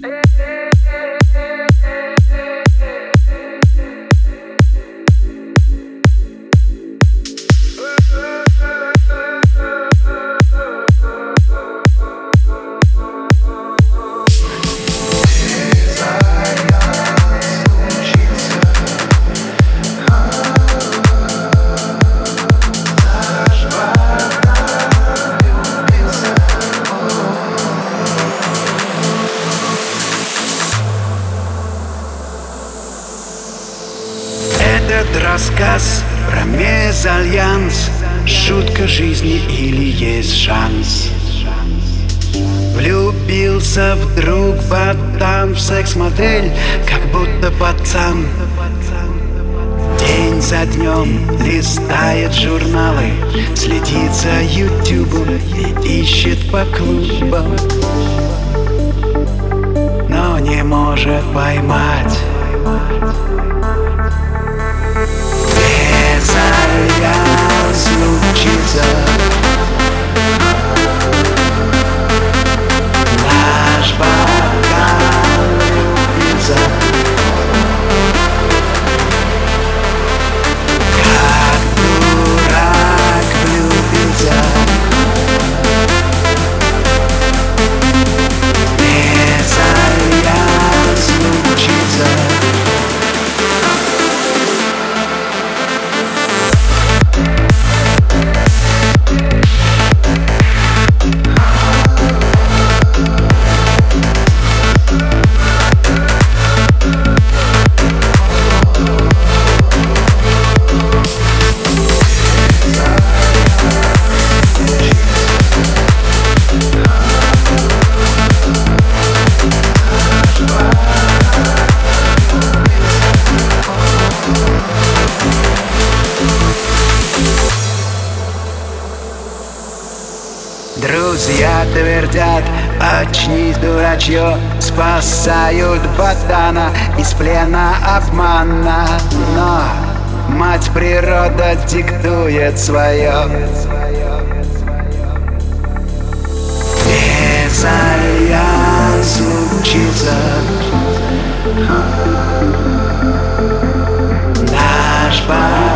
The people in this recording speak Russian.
Hey, hey. Этот рассказ про мезальянс. Шутка жизни или есть шанс? Влюбился вдруг ботан в секс-модель Как будто пацан. День за днем листает журналы Следит за ютубом и ищет по клубам. Но не может поймать Друзья твердят, очнись, дурачье Спасают ботана из плена обмана. Но мать природа диктует свое Без альянс учится Наш парень